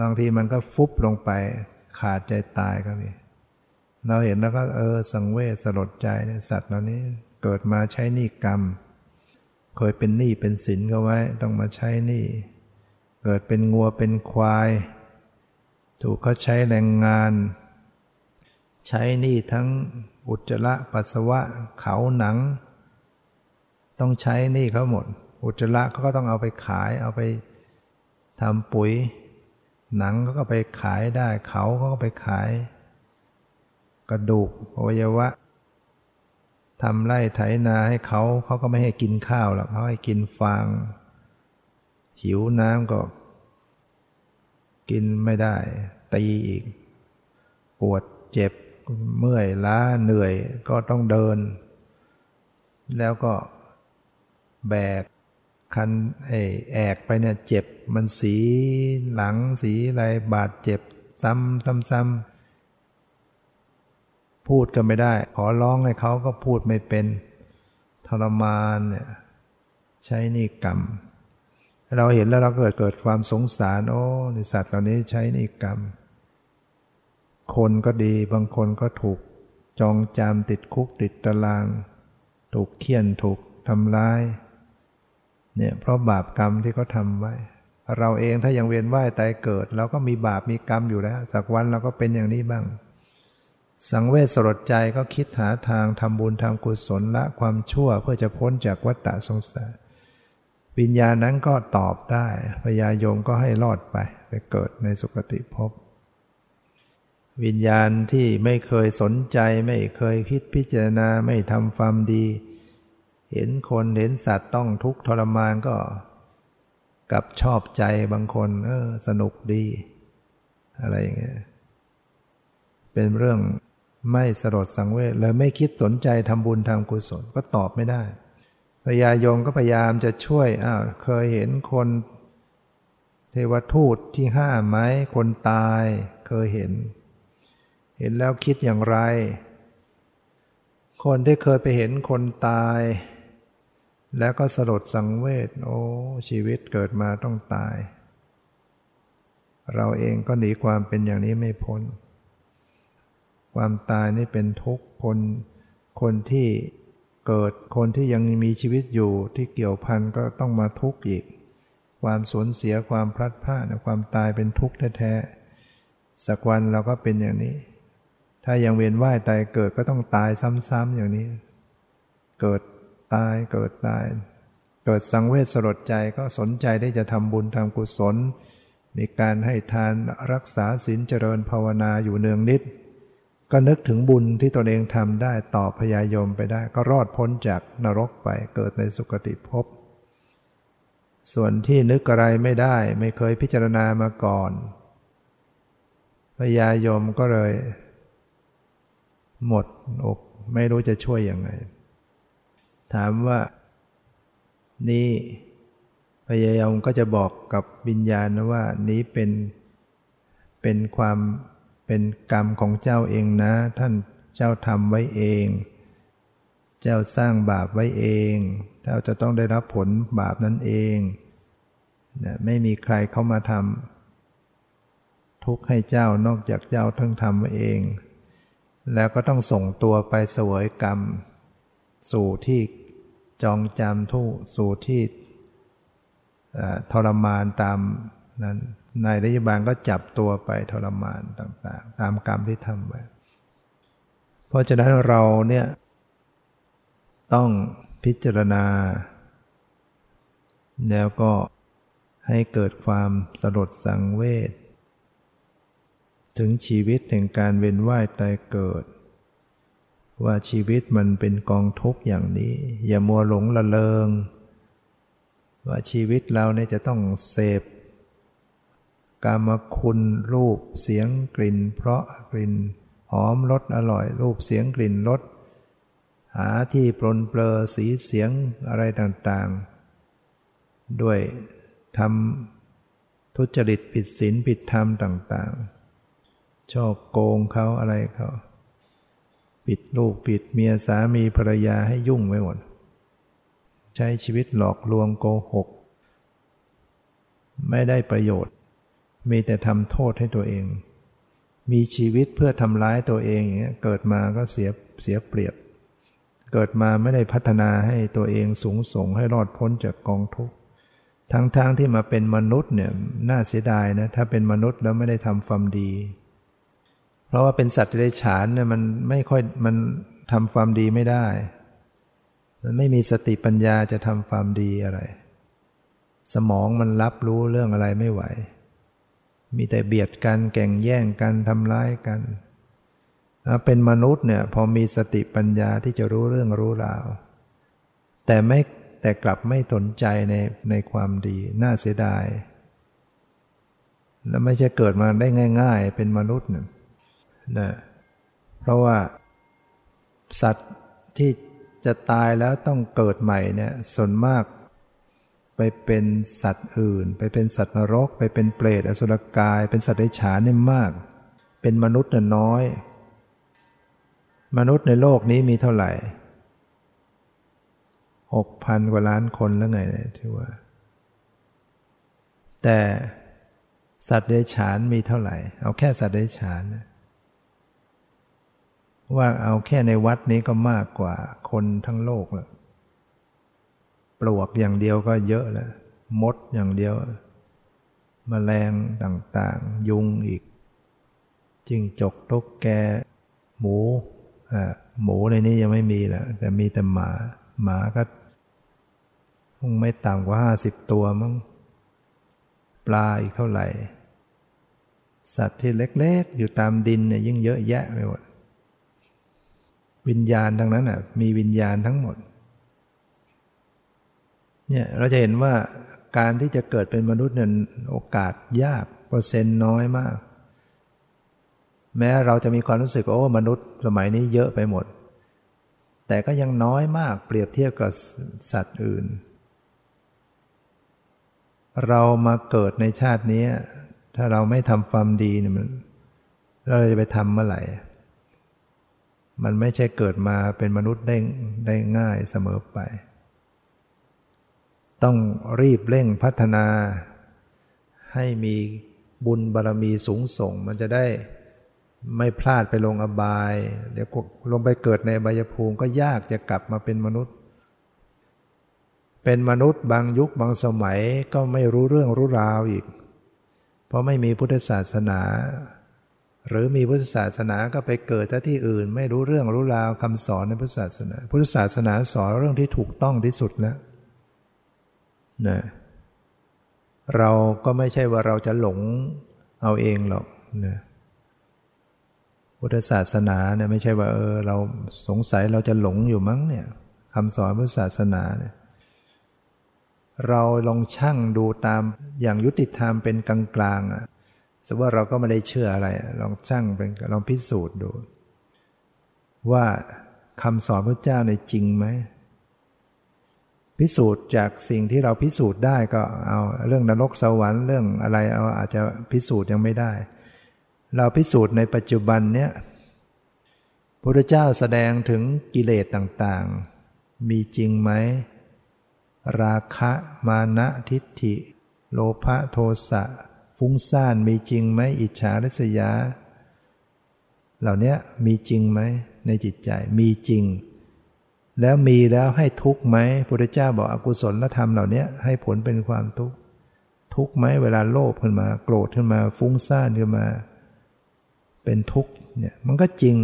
Speaker 2: บางทีมันก็ฟุบลงไปขาดใจตายก็มีเราเห็นแล้วก็เออสังเวชสลดใจเนี่ยสัตว์เหล่านี้เกิดมาใช้หนี้กรรม เคยเป็นหนี้เป็นสินก็ไว้ ต้องมาใช้หนี้เกิดเป็นงัวเป็นควาย ถูกเขาใช้แรงงาน ใช้หนี้ทั้งอุจจาระปัสสาวะเขาหนัง ต้องใช้หนี้เขาหมด อุจจาระเขาก็ต้องเอาไปขาย เอาไปทำปุ๋ย หนังเขาก็ไปขายได้ เขาเขาก็ไปขาย กระดูกอวัยวะทำไร่ไถนาให้เขาเขาก็ไม่ให้กินข้าวหรอกเขาให้กินฟาง หิวน้ำก็ กินไม่ได้ ตีอีก ปวดเจ็บเมื่อยล้าเหนื่อยก็ต้องเดิน แล้วก็แบก คันไอแอกไปเนี่ยเจ็บมันสีหลังสีอะไรบาดเจ็บ ซ้ำซ้ำซ้ำพูดก็ไม่ได้ ขอร้องให้เขาก็พูดไม่เป็นทรมานเนี่ยใช้นี่กรรม เราเห็นแล้วเราเกิดเกิดความสงสารโอ้ในสัตว์เหล่านี้ใช้นี่กรรม คนก็ดีบางคนก็ถูกจองจามติดคุกติดตาราง ถูกเคี่ยนถูกทำร้าย เนี่ยเพราะบาปกรรมที่เขาทำไว้ เราเองถ้ายังเวียนว่ายตายเกิด เราก็มีบาปมีกรรมอยู่แล้ว สักวันเราก็เป็นอย่างนี้บ้าง สังเวชสลดใจก็คิดหาทางทำบุญทำกุศลละความชั่วเพื่อจะพ้นจากวัฏฏะสงสารวิญญาณนั้นก็ตอบได้พญายมก็ให้รอดไป ไปเกิดในสุคติภพวิญญาณที่ไม่เคยสนใจ ไม่เคยคิดพิจารณาไม่ทำความดี เห็นคนเห็นสัตว์ต้องทุกข์ทรมานก็กับชอบใจบางคนเออสนุกดี อะไรอย่างเงี้ยเป็นเรื่องไม่สลดสังเวชเลยไม่คิดสนใจทำบุญทำกุศลก็ตอบไม่ได้พญายมก็พยายามจะช่วยอ้าวเคยเห็นคนเทวทูตที่ห้าไหมคนตายเคยเห็น เห็นแล้วคิดอย่างไร คนที่เคยไปเห็นคนตาย แล้วก็สลดสังเวชโอ้ชีวิตเกิดมาต้องตาย เราเองก็หนีความเป็นอย่างนี้ไม่พ้น ความตายนี่เป็นทุกคน คนที่เกิดคนที่ยังมีชีวิตอยู่ที่เกี่ยวพันก็ต้องมาทุกข์อีก ความสูญเสียความพลัดพรากความตายเป็นทุกข์แท้ๆสักวันเราก็เป็นอย่างนี้ ถ้ายังเวียนว่ายตายเกิดก็ต้องตายซ้ำๆอย่างนี้ เกิด ตายเกิดตาย เกิดสังเวชสลดใจก็สนใจได้จะทำบุญทำกุศล มีการให้ทานรักษาศีลเจริญภาวนาอยู่เนืองนิด ก็นึกถึงบุญที่ตนเองทำได้ต่อพยายมไปได้ ก็รอดพ้นจากนรกไปเกิดในสุคติภพส่วนที่นึกอะไรไม่ได้ไม่เคยพิจารณามาก่อน พยายมก็เลย หมดอกไม่รู้จะช่วยยังไง ถามว่า นี่พยายามก็จะบอกกับวิญญาณว่านี้เป็นเป็นความเป็นกรรมของเจ้าเองนะ ท่านเจ้าทำไว้เอง เจ้าสร้างบาปไว้เอง เจ้าจะต้องได้รับผลบาปนั้นเองนะไม่มีใครเข้ามาทำทุกข์ให้เจ้านอกจากเจ้าทั้งทำเอง แล้วก็ต้องส่งตัวไปเสวยกรรม สู่ที่ จองจำทุสู่ที่ทรมานตามนั้นนายรัฐบาลก็จับตัวไปทรมานต่างๆ ตามกรรมที่ทำไว้เพราะฉะนั้นเราเนี่ยต้องพิจารณา แล้วก็ให้เกิดความสลดสังเวชถึงชีวิตแห่งการเวียนว่ายตายเกิด ว่าชีวิตมันเป็นกองทุกข์อย่างนี้ อย่ามัวหลงละเลง ว่าชีวิตเราเนี่ยจะต้องเสพกามคุณรูปเสียงกลิ่น เพราะกลิ่นหอมรสอร่อย รูปเสียงกลิ่นรสหาที่ปลนเปลอสีเสียงอะไรต่างๆ ด้วยทำทุจริตผิดศีลผิดธรรมต่างๆชอบโกงเขาอะไรเขา ปิดลูกปิดเมียสามีภรรยาให้ยุ่งไว้หมด ใช้ชีวิตหลอกลวงโกหก ไม่ได้ประโยชน์ มีแต่ทำโทษให้ตัวเอง มีชีวิตเพื่อทำร้ายตัวเองอย่างเงี้ยเกิดมาก็เสียเสียเปรียบ เกิดมาไม่ได้พัฒนาให้ตัวเองสูงส่งให้รอดพ้นจากกองทุกข์ทั้งๆทที่มาเป็นมนุษย์เนี่ยน่าเสียดายนะถ้าเป็นมนุษย์แล้วไม่ได้ทำความดี เพราะว่าเป็นสัตว์เดรัจฉานเนี่ยมันไม่ค่อยมันทำความดีไม่ได้ มันไม่มีสติปัญญาจะทำความดีอะไร สมองมันรับรู้เรื่องอะไรไม่ไหว มีแต่เบียดกันแก่งแย่งกันทำร้ายกันเป็นมนุษย์เนี่ยพอมีสติปัญญาที่จะรู้เรื่องรู้ราว แต่ไม่แต่กลับไม่สนใจในในความดี น่าเสียดาย แล้วไม่ใช่เกิดมาได้ง่าย ๆ เป็นมนุษย์นะ นะเพราะว่าสัตว์ที่จะตายแล้วต้องเกิดใหม่เนี่ยส่วนมาก ไปเป็นสัตว์อื่น ไปเป็นสัตว์นรก ไปเป็นเปรตอสุรกาย เป็นสัตว์ไร้ฉานเนี่ยมาก เป็นมนุษย์เนี่ยน้อย มนุษย์ในโลกนี้มีเท่าไหร่หกพันกว่าล้านคนแล้วไงเนี่ยที่ว่า แต่สัตว์เดรัจฉานมีเท่าไหร่ เอาแค่สัตว์เดรัจฉานนะ ว่าเอาแค่ในวัดนี้ก็มากกว่าคนทั้งโลกแล้วปลวกอย่างเดียวก็เยอะแล้วมดอย่างเดียวมแมลงต่างๆ ยุงอีกจิงจกตกแก หมูอ่าหมูในนี้ยังไม่มีแหล้วแต่มีแต่หมา หมาก็คงไม่ต่ำกว่าห้าสิบตัวมั้งปลาอีกเท่าไหร่ สัตว์ที่เล็กๆ อยู่ตามดินเนี่ยยิ่งเยอะแยะไปหมด วิญญาณทั้งนั้นอะมีวิญญาณทั้งหมดเนี่ยเราจะเห็นว่าการที่จะเกิดเป็นมนุษย์เนี่ยโอกาสยากเปอร์เซ็นต์น้อยมาก แม้เราจะมีความรู้สึกโอ้มนุษย์สมัยนี้เยอะไปหมด แต่ก็ยังน้อยมากเปรียบเทียบกับสัตว์อื่น เรามาเกิดในชาตินี้ ถ้าเราไม่ทำความดีเนี่ยเราจะไปทำเมื่อไหร่ มันไม่ใช่เกิดมาเป็นมนุษย์ได้ได้ง่ายเสมอไป ต้องรีบเร่งพัฒนา ให้มีบุญบารรมีสูงส่ง มันจะได้ไม่พลาดไปลงอบาย เดี๋ยวลงไปเกิดในอบายภูมิก็ยากจะกลับมาเป็นมนุษย์ เป็นมนุษย์บางยุคบางสมัยก็ไม่รู้เรื่องรู้ราวอีก เพราะไม่มีพุทธศาสนา หรือมีพุทธศาสนาก็ไปเกิดที่อื่น ไม่รู้เรื่องรู้ราวคำสอนในพุทธศาสนา พุทธศาสนาสอนเรื่องที่ถูกต้องที่สุดแล้วนะเราก็ไม่ใช่ว่าเราจะหลงเอาเองหรอกนะพุทธศาสนาเนี่ยไม่ใช่ว่าเออเราสงสัยเราจะหลงอยู่มั้งเนี่ยคำสอนพุทธศาสนาเนี่ยเราลองชั่งดูตามอย่างยุติธรรมเป็นกลางกลางอะ สมมติว่าเราก็ไม่ได้เชื่ออะไร ลองชั่งเป็นลองพิสูจน์ดู ว่าคำสอนพระเจ้าในจริงไหมพิสูจน์จากสิ่งที่เราพิสูจน์ได้ก็เอาเรื่องนรกสวรรค์เรื่องอะไรเอาอาจจะพิสูจน์ยังไม่ได้ เราพิสูจน์ในปัจจุบันเนี้ยพระเจ้าแสดงถึงกิเลสต่างๆ มีจริงไหม ราคะ มานะทิฏฐิ โลภะโทสะ ฟุ้งซ่านมีจริงไหมอิจฉาริษยา เหล่านี้มีจริงไหมในจิตใจมีจริง แล้วมีแล้วให้ทุกข์ไหมพระเจ้าบอกอกุศลธรรมเหล่านี้ให้ผลเป็นความทุกข์ทุกข์ไหมเวลาโลภขึ้นมา โกรธขึ้นมา ฟุ้งซ่านขึ้นมา เป็นทุกข์เนี่ยมันก็จริง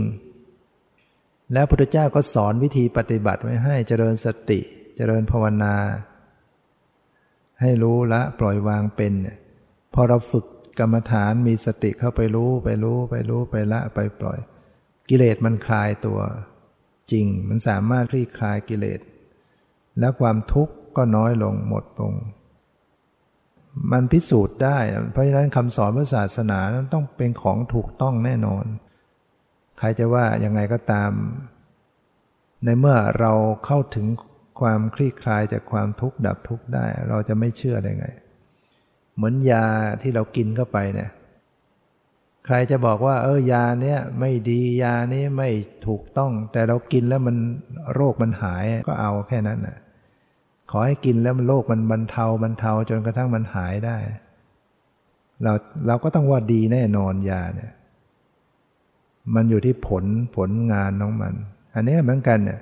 Speaker 2: แล้วพระพุทธเจ้าก็สอนวิธีปฏิบัติไว้ให้เจริญสติ เจริญภาวนา ให้รู้ละปล่อยวางเป็น พอเราฝึกกรรมฐานมีสติเข้าไปรู้ไปรู้ไปรู้ไปละไปปล่อย กิเลสมันคลายตัว จริงมันสามารถคลี่คลายกิเลส แล้วความทุกข์ก็น้อยลงหมดลง มันพิสูจน์ได้ เพราะฉะนั้นคำสอนพระศาสนาต้องเป็นของถูกต้องแน่นอน ใครจะว่ายังไงก็ตาม ในเมื่อเราเข้าถึงความคลี่คลายจากความทุกข์ดับทุกข์ได้ เราจะไม่เชื่อได้ไง เหมือนยาที่เรากินเข้าไปเนี่ย ใครจะบอกว่า เออยาเนี้ยไม่ดียานี้ไม่ถูกต้อง แต่เรากินแล้วมันโรคมันหายก็เอาแค่นั้นนะขอให้กินแล้วมันโรคมันบรรเทาบรรเทาจนกระทั่งมันหายได้ เราเราก็ต้องว่าดีแน่นอนยาเนี่ย มันอยู่ที่ผลผลงานของมัน อันนี้เหมือนกันเนี่ย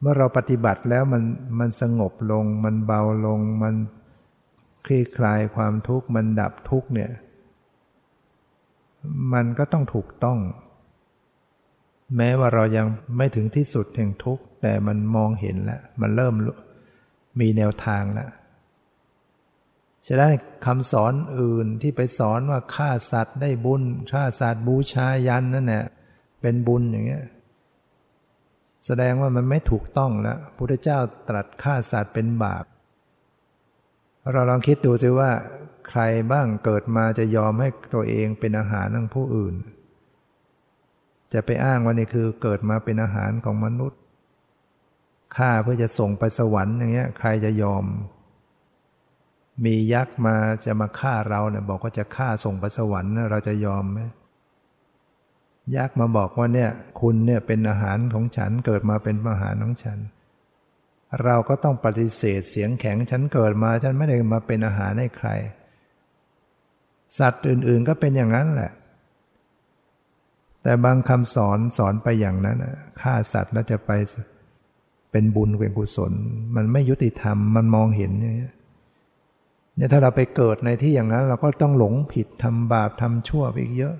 Speaker 2: เมื่อเราปฏิบัติแล้วมันมันสงบลง มันเบาลงมัน คลี่คลายความทุกข์มันดับทุกข์เนี่ย มันก็ต้องถูกต้อง แม้ว่าเรายังไม่ถึงที่สุดแห่งทุกข์ แต่มันมองเห็นแล้ว มันเริ่มมีแนวทางแล้วฉะนั้นคำสอนอื่นที่ไปสอนว่าฆ่าสัตว์ได้บุญฆ่าสัตว์บูชายันนั่นแหละเป็นบุญอย่างเงี้ยแสดงว่ามันไม่ถูกต้องแล้วพุทธเจ้าตรัสฆ่าสัตว์เป็นบาป เราลองคิดดูสิว่า ใครบ้างเกิดมาจะยอมให้ตัวเองเป็นอาหารของผู้อื่น จะไปอ้างว่านี่คือเกิดมาเป็นอาหารของมนุษย์ฆ่าเพื่อจะส่งไปสวรรค์อย่างเงี้ย ใครจะยอม มียักษ์มาจะมาฆ่าเราเนี่ยบอกว่าจะฆ่าส่งไปสวรรค์เราจะยอมไหมยักษ์มาบอกว่าเนี่ย คุณเนี่ยเป็นอาหารของฉันเกิดมาเป็นอาหารของฉัน เราก็ต้องปฏิเสธเสียงแข็งฉันเกิดมาฉันไม่ได้มาเป็นอาหารให้ใคร สัตว์อื่นๆก็เป็นอย่างนั้นแหละ แต่บางคำสอนสอนไปอย่างนั้นฆ่าสัตว์แล้วจะไปเป็นบุญเป็นกุศล มันไม่ยุติธรรมมันมองเห็นอย่างเงี้เนี่ยถ้าเราไปเกิดในที่อย่างนั้น เราก็ต้องหลงผิดทำบาปทำชั่วไปอีกเยอะ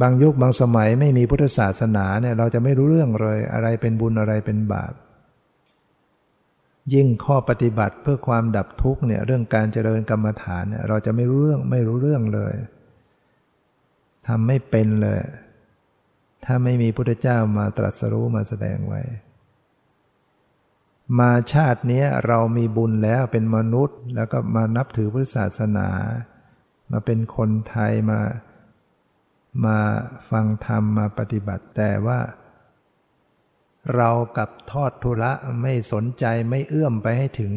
Speaker 2: บางยุคบางสมัยไม่มีพุทธศาสนาเนี่ยเราจะไม่รู้เรื่องเลย อะไรเป็นบุญอะไรเป็นบาป ยิ่งข้อปฏิบัติเพื่อความดับทุกข์เนี่ยเรื่องการเจริญกรรมฐานเนี่ยเราจะไม่รู้เรื่องไม่รู้เรื่องเลยทำไม่เป็นเลย ถ้าไม่มีพุทธเจ้ามาตรัสรู้มาแสดงไว้ มาชาตินี้เรามีบุญแล้วเป็นมนุษย์ แล้วก็มานับถือพุทธศาสนา มาเป็นคนไทยมา มาฟังธรรมมาปฏิบัติแต่ว่า เรากับทอดทุระไม่สนใจไม่เอื้อมไปให้ถึง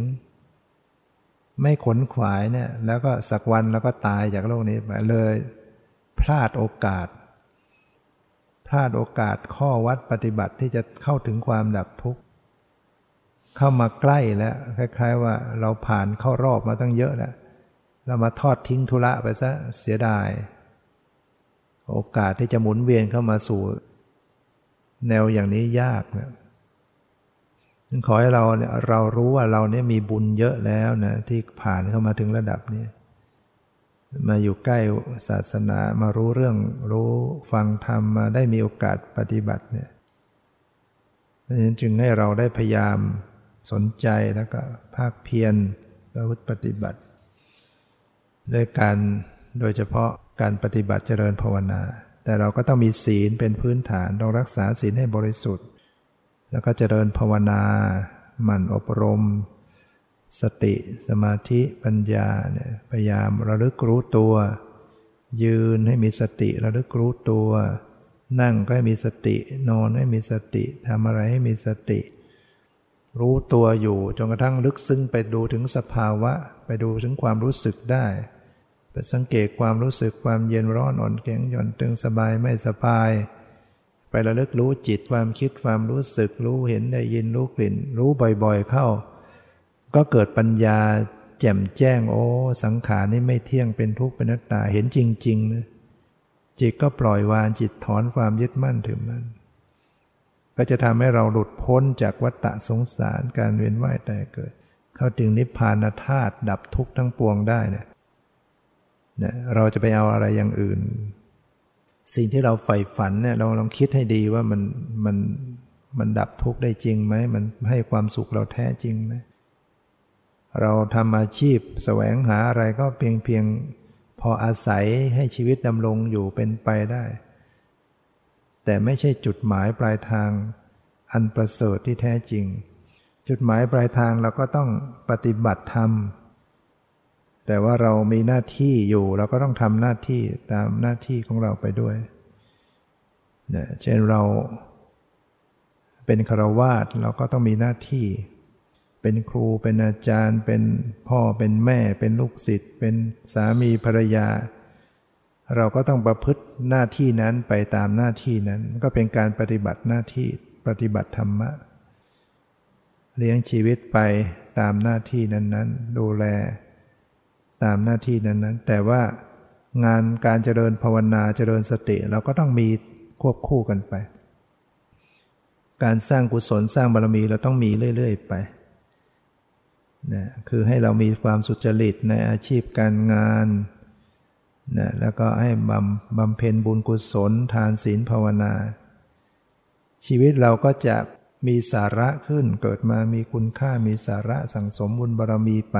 Speaker 2: ไม่ขนขวายเนี่ย แล้วก็สักวันแล้วก็ตายจากโลกนี้ไปเลย พลาดโอกาส พลาดโอกาสข้อวัดปฏิบัติที่จะเข้าถึงความดับทุกข์เข้ามาใกล้แล้วคล้ายๆว่าเราผ่านเข้ารอบมาตั้งเยอะแล้วเรามาทอดทิ้งธุระไปซะเสียดาย โอกาสที่จะหมุนเวียนเข้ามาสู่ แนวอย่างนี้ยากนะขอให้เราเนี่ยเรารู้ว่าเราเนี่ยมีบุญเยอะแล้วนะที่ผ่านเข้ามาถึงระดับนี้ มาอยู่ใกล้ศาสนามารู้เรื่องรู้ฟังธรรมมาได้มีโอกาสปฏิบัติเนี่ยเพราะฉะนั้นจึงให้เราได้พยายามสนใจแล้วก็ภาคเพียรประพฤติปฏิบัติ ด้วยการโดยเฉพาะการปฏิบัติเจริญภาวนา แต่เราก็ต้องมีศีลเป็นพื้นฐานต้องรักษาศีลให้บริสุทธิ์ แล้วก็เจริญภาวนาหมั่นอบรม สติสมาธิปัญญาเนี่ยพยายามระลึกรู้ตัว ยืนให้มีสติระลึกรู้ตัว นั่งก็ให้มีสติ นอนให้มีสติทำอะไรให้มีสติ รู้ตัวอยู่จนกระทั่งลึกซึ้งไปดูถึงสภาวะ ไปดูถึงความรู้สึกได้ ไปสังเกตความรู้สึกความเย็นร้อนอ่อนแข็งหย่อนตึงสบายไม่สบาย ไประลึกรู้จิตความคิดความรู้สึกรู้เห็นได้ยินรู้กลิ่น รู้บ่อยๆเข้า ก็เกิดปัญญาแจ่มแจ้งโอ้สังขารนี่ไม่เที่ยงเป็นทุกข์เป็นนัตตาเห็นจริงๆนะจิตก็ปล่อยวางจิตถอนความยึดมั่นถือมั่นก็จะทำให้เราหลุดพ้นจากวัฏฏะสงสารการเวียนว่ายตายเกิด เข้าถึงนิพพานธาตุดับทุกข์ทั้งปวงได้เนี่ย นี่ยเราจะไปเอาอะไรอย่างอื่น สิ่งที่เราใฝ่ฝันเนี่ยเราลองคิดให้ดีว่ามันมันมันดับทุกข์ได้จริงไหม มันให้ความสุขเราแท้จริงไหมเราทำอาชีพแสวงหาอะไรก็เพียงเพียงพออาศัยให้ชีวิตดำรงอยู่เป็นไปได้ แต่ไม่ใช่จุดหมายปลายทางอันประเสริฐที่แท้จริง จุดหมายปลายทางเราก็ต้องปฏิบัติธรรม แต่ว่าเรามีหน้าที่อยู่เราก็ต้องทำหน้าที่ตามหน้าที่ของเราไปด้วยเนี่ยเช่นเราเป็นคารวาสเราก็ต้องมีหน้าที่ เป็นครูเป็นอาจารย์ เป็นพ่อเป็นแม่ เป็นลูกศิษย์เป็นสามีภรรยา เราก็ต้องประพฤติหน้าที่นั้นไปตามหน้าที่นั้น ก็เป็นการปฏิบัติหน้าที่ปฏิบัติธรรมะ เลี้ยงชีวิตไปตามหน้าที่นั้นๆ ดูแล ตามหน้าที่นั้นๆ แต่ว่างานการเจริญภาวนาเจริญสติเราก็ต้องมีควบคู่กันไป การสร้างกุศลสร้างบารมีเราต้องมีเรื่อยๆไปนะคือให้เรามีความสุจริตในอาชีพการงานนะแล้วก็ให้บำบำเพ็ญบุญกุศล ทานศีลภาวนา ชีวิตเราก็จะมีสาระขึ้นเกิดมามีคุณค่ามีสาระสั่งสมบุญบารมีไป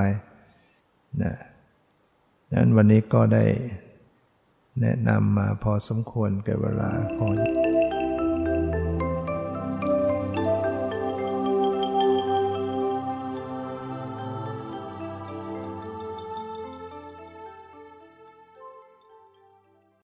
Speaker 2: นะ นั้นวันนี้ก็ได้แนะนำมาพอสมควรแก่เวลาพอ